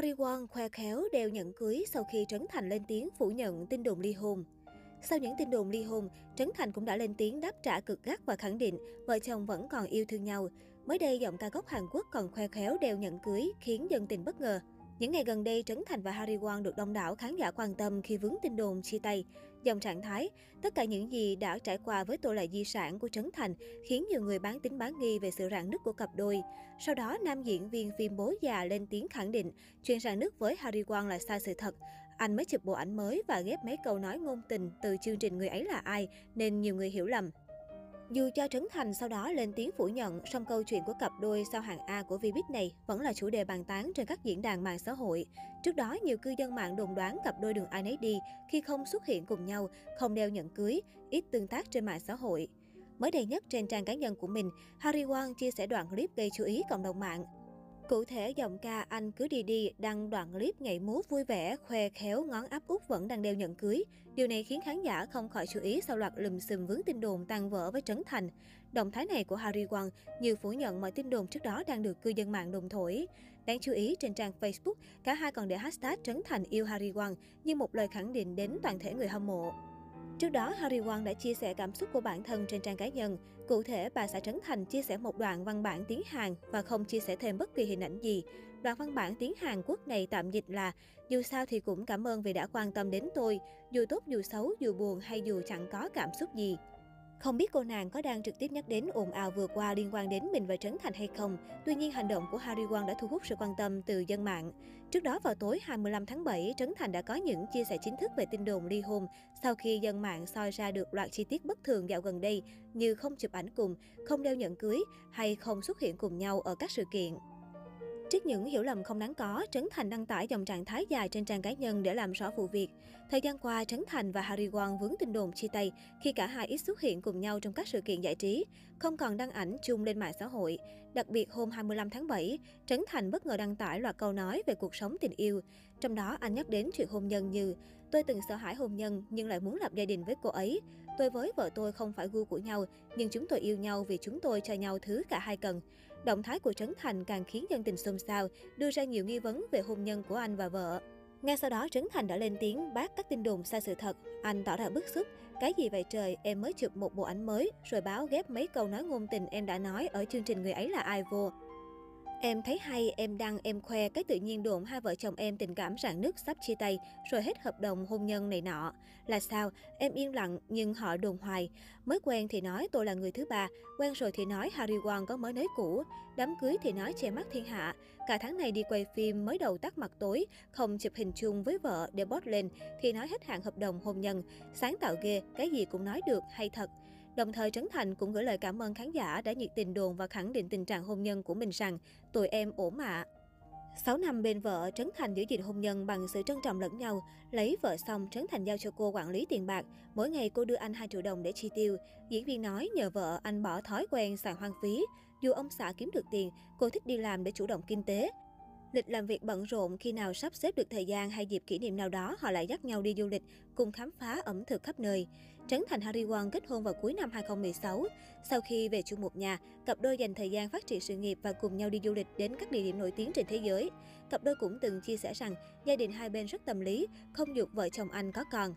Ari Won khoe khéo đeo nhẫn cưới sau khi Trấn Thành lên tiếng phủ nhận tin đồn ly hôn. Sau những tin đồn ly hôn, Trấn Thành cũng đã lên tiếng đáp trả cực gắt và khẳng định vợ chồng vẫn còn yêu thương nhau. Mới đây, giọng ca gốc Hàn Quốc còn khoe khéo đeo nhẫn cưới khiến dân tình bất ngờ. Những ngày gần đây, Trấn Thành và Harry Won được đông đảo khán giả quan tâm khi vướng tin đồn chia tay. Dòng trạng thái, tất cả những gì đã trải qua với tôi là di sản của Trấn Thành khiến nhiều người bán tính bán nghi về sự rạn nứt của cặp đôi. Sau đó, nam diễn viên phim Bố già lên tiếng khẳng định chuyện rạn nứt với Harry Won là sai sự thật. Anh mới chụp bộ ảnh mới và ghép mấy câu nói ngôn tình từ chương trình Người ấy là ai nên nhiều người hiểu lầm. Dù cho Trấn Thành sau đó lên tiếng phủ nhận, song câu chuyện của cặp đôi sao hạng A của Vbiz này vẫn là chủ đề bàn tán trên các diễn đàn mạng xã hội. Trước đó, nhiều cư dân mạng đồn đoán cặp đôi đường ai nấy đi khi không xuất hiện cùng nhau, không đeo nhẫn cưới, ít tương tác trên mạng xã hội. Mới đây nhất trên trang cá nhân của mình, Harry Won chia sẻ đoạn clip gây chú ý cộng đồng mạng. Cụ thể, giọng ca Anh cứ đi đi đăng đoạn clip nhảy múa vui vẻ, khoe khéo ngón áp út vẫn đang đeo nhẫn cưới. Điều này khiến khán giả không khỏi chú ý sau loạt lùm xùm vướng tin đồn tan vỡ với Trấn Thành. Động thái này của Harry Won như phủ nhận mọi tin đồn trước đó đang được cư dân mạng đồn thổi. Đáng chú ý, trên trang Facebook, cả hai còn để hashtag Trấn Thành yêu Harry Won như một lời khẳng định đến toàn thể người hâm mộ. Trước đó, Harry Won đã chia sẻ cảm xúc của bản thân trên trang cá nhân. Cụ thể, bà xã Trấn Thành chia sẻ một đoạn văn bản tiếng Hàn và không chia sẻ thêm bất kỳ hình ảnh gì. Đoạn văn bản tiếng Hàn Quốc này tạm dịch là Dù sao thì cũng cảm ơn vì đã quan tâm đến tôi, dù tốt dù xấu, dù buồn hay dù chẳng có cảm xúc gì. Không biết cô nàng có đang trực tiếp nhắc đến ồn ào vừa qua liên quan đến mình và Trấn Thành hay không. Tuy nhiên, hành động của Harry Won đã thu hút sự quan tâm từ dân mạng. Trước đó vào tối 25 tháng 7, Trấn Thành đã có những chia sẻ chính thức về tin đồn ly hôn sau khi dân mạng soi ra được loạt chi tiết bất thường dạo gần đây như không chụp ảnh cùng, không đeo nhẫn cưới hay không xuất hiện cùng nhau ở các sự kiện. Trước những hiểu lầm không đáng có, Trấn Thành đăng tải dòng trạng thái dài trên trang cá nhân để làm rõ vụ việc. Thời gian qua, Trấn Thành và Harry Won vướng tin đồn chia tay khi cả hai ít xuất hiện cùng nhau trong các sự kiện giải trí, không còn đăng ảnh chung lên mạng xã hội. Đặc biệt hôm 25 tháng 7, Trấn Thành bất ngờ đăng tải loạt câu nói về cuộc sống tình yêu. Trong đó, anh nhắc đến chuyện hôn nhân như Tôi từng sợ hãi hôn nhân nhưng lại muốn lập gia đình với cô ấy. Tôi với vợ tôi không phải gu của nhau, nhưng chúng tôi yêu nhau vì chúng tôi cho nhau thứ cả hai cần. Động thái của Trấn Thành càng khiến dân tình xôn xao, đưa ra nhiều nghi vấn về hôn nhân của anh và vợ. Ngay sau đó, Trấn Thành đã lên tiếng bác các tin đồn sai sự thật. Anh tỏ ra bức xúc. Cái gì vậy trời, em mới chụp một bộ ảnh mới, rồi báo ghép mấy câu nói ngôn tình em đã nói ở chương trình Người ấy là ai vô. Em thấy hay, em đăng, em khoe, cái tự nhiên đồn hai vợ chồng em tình cảm rạn nứt sắp chia tay, rồi hết hợp đồng hôn nhân này nọ. Là sao? Em yên lặng, nhưng họ đồn hoài. Mới quen thì nói tôi là người thứ ba, quen rồi thì nói Harry Won có mới nới cũ, đám cưới thì nói che mắt thiên hạ. Cả tháng này đi quay phim mới đầu tắt mặt tối, không chụp hình chung với vợ để post lên, thì nói hết hạn hợp đồng hôn nhân. Sáng tạo ghê, cái gì cũng nói được, hay thật. Đồng thời Trấn Thành cũng gửi lời cảm ơn khán giả đã nhiệt tình đồn và khẳng định tình trạng hôn nhân của mình rằng tụi em ổn ạ. À. 6 năm bên vợ, Trấn Thành giữ gìn hôn nhân bằng sự trân trọng lẫn nhau. Lấy vợ xong, Trấn Thành giao cho cô quản lý tiền bạc. Mỗi ngày cô đưa anh 2 triệu đồng để chi tiêu. Diễn viên nói nhờ vợ anh bỏ thói quen xài hoang phí. Dù ông xã kiếm được tiền, cô thích đi làm để chủ động kinh tế. Lịch làm việc bận rộn, khi nào sắp xếp được thời gian hay dịp kỷ niệm nào đó, họ lại dắt nhau đi du lịch, cùng khám phá ẩm thực khắp nơi. Trấn Thành Harry Won kết hôn vào cuối năm 2016. Sau khi về chung một nhà, cặp đôi dành thời gian phát triển sự nghiệp và cùng nhau đi du lịch đến các địa điểm nổi tiếng trên thế giới. Cặp đôi cũng từng chia sẻ rằng gia đình hai bên rất tâm lý, không dục vợ chồng anh có con.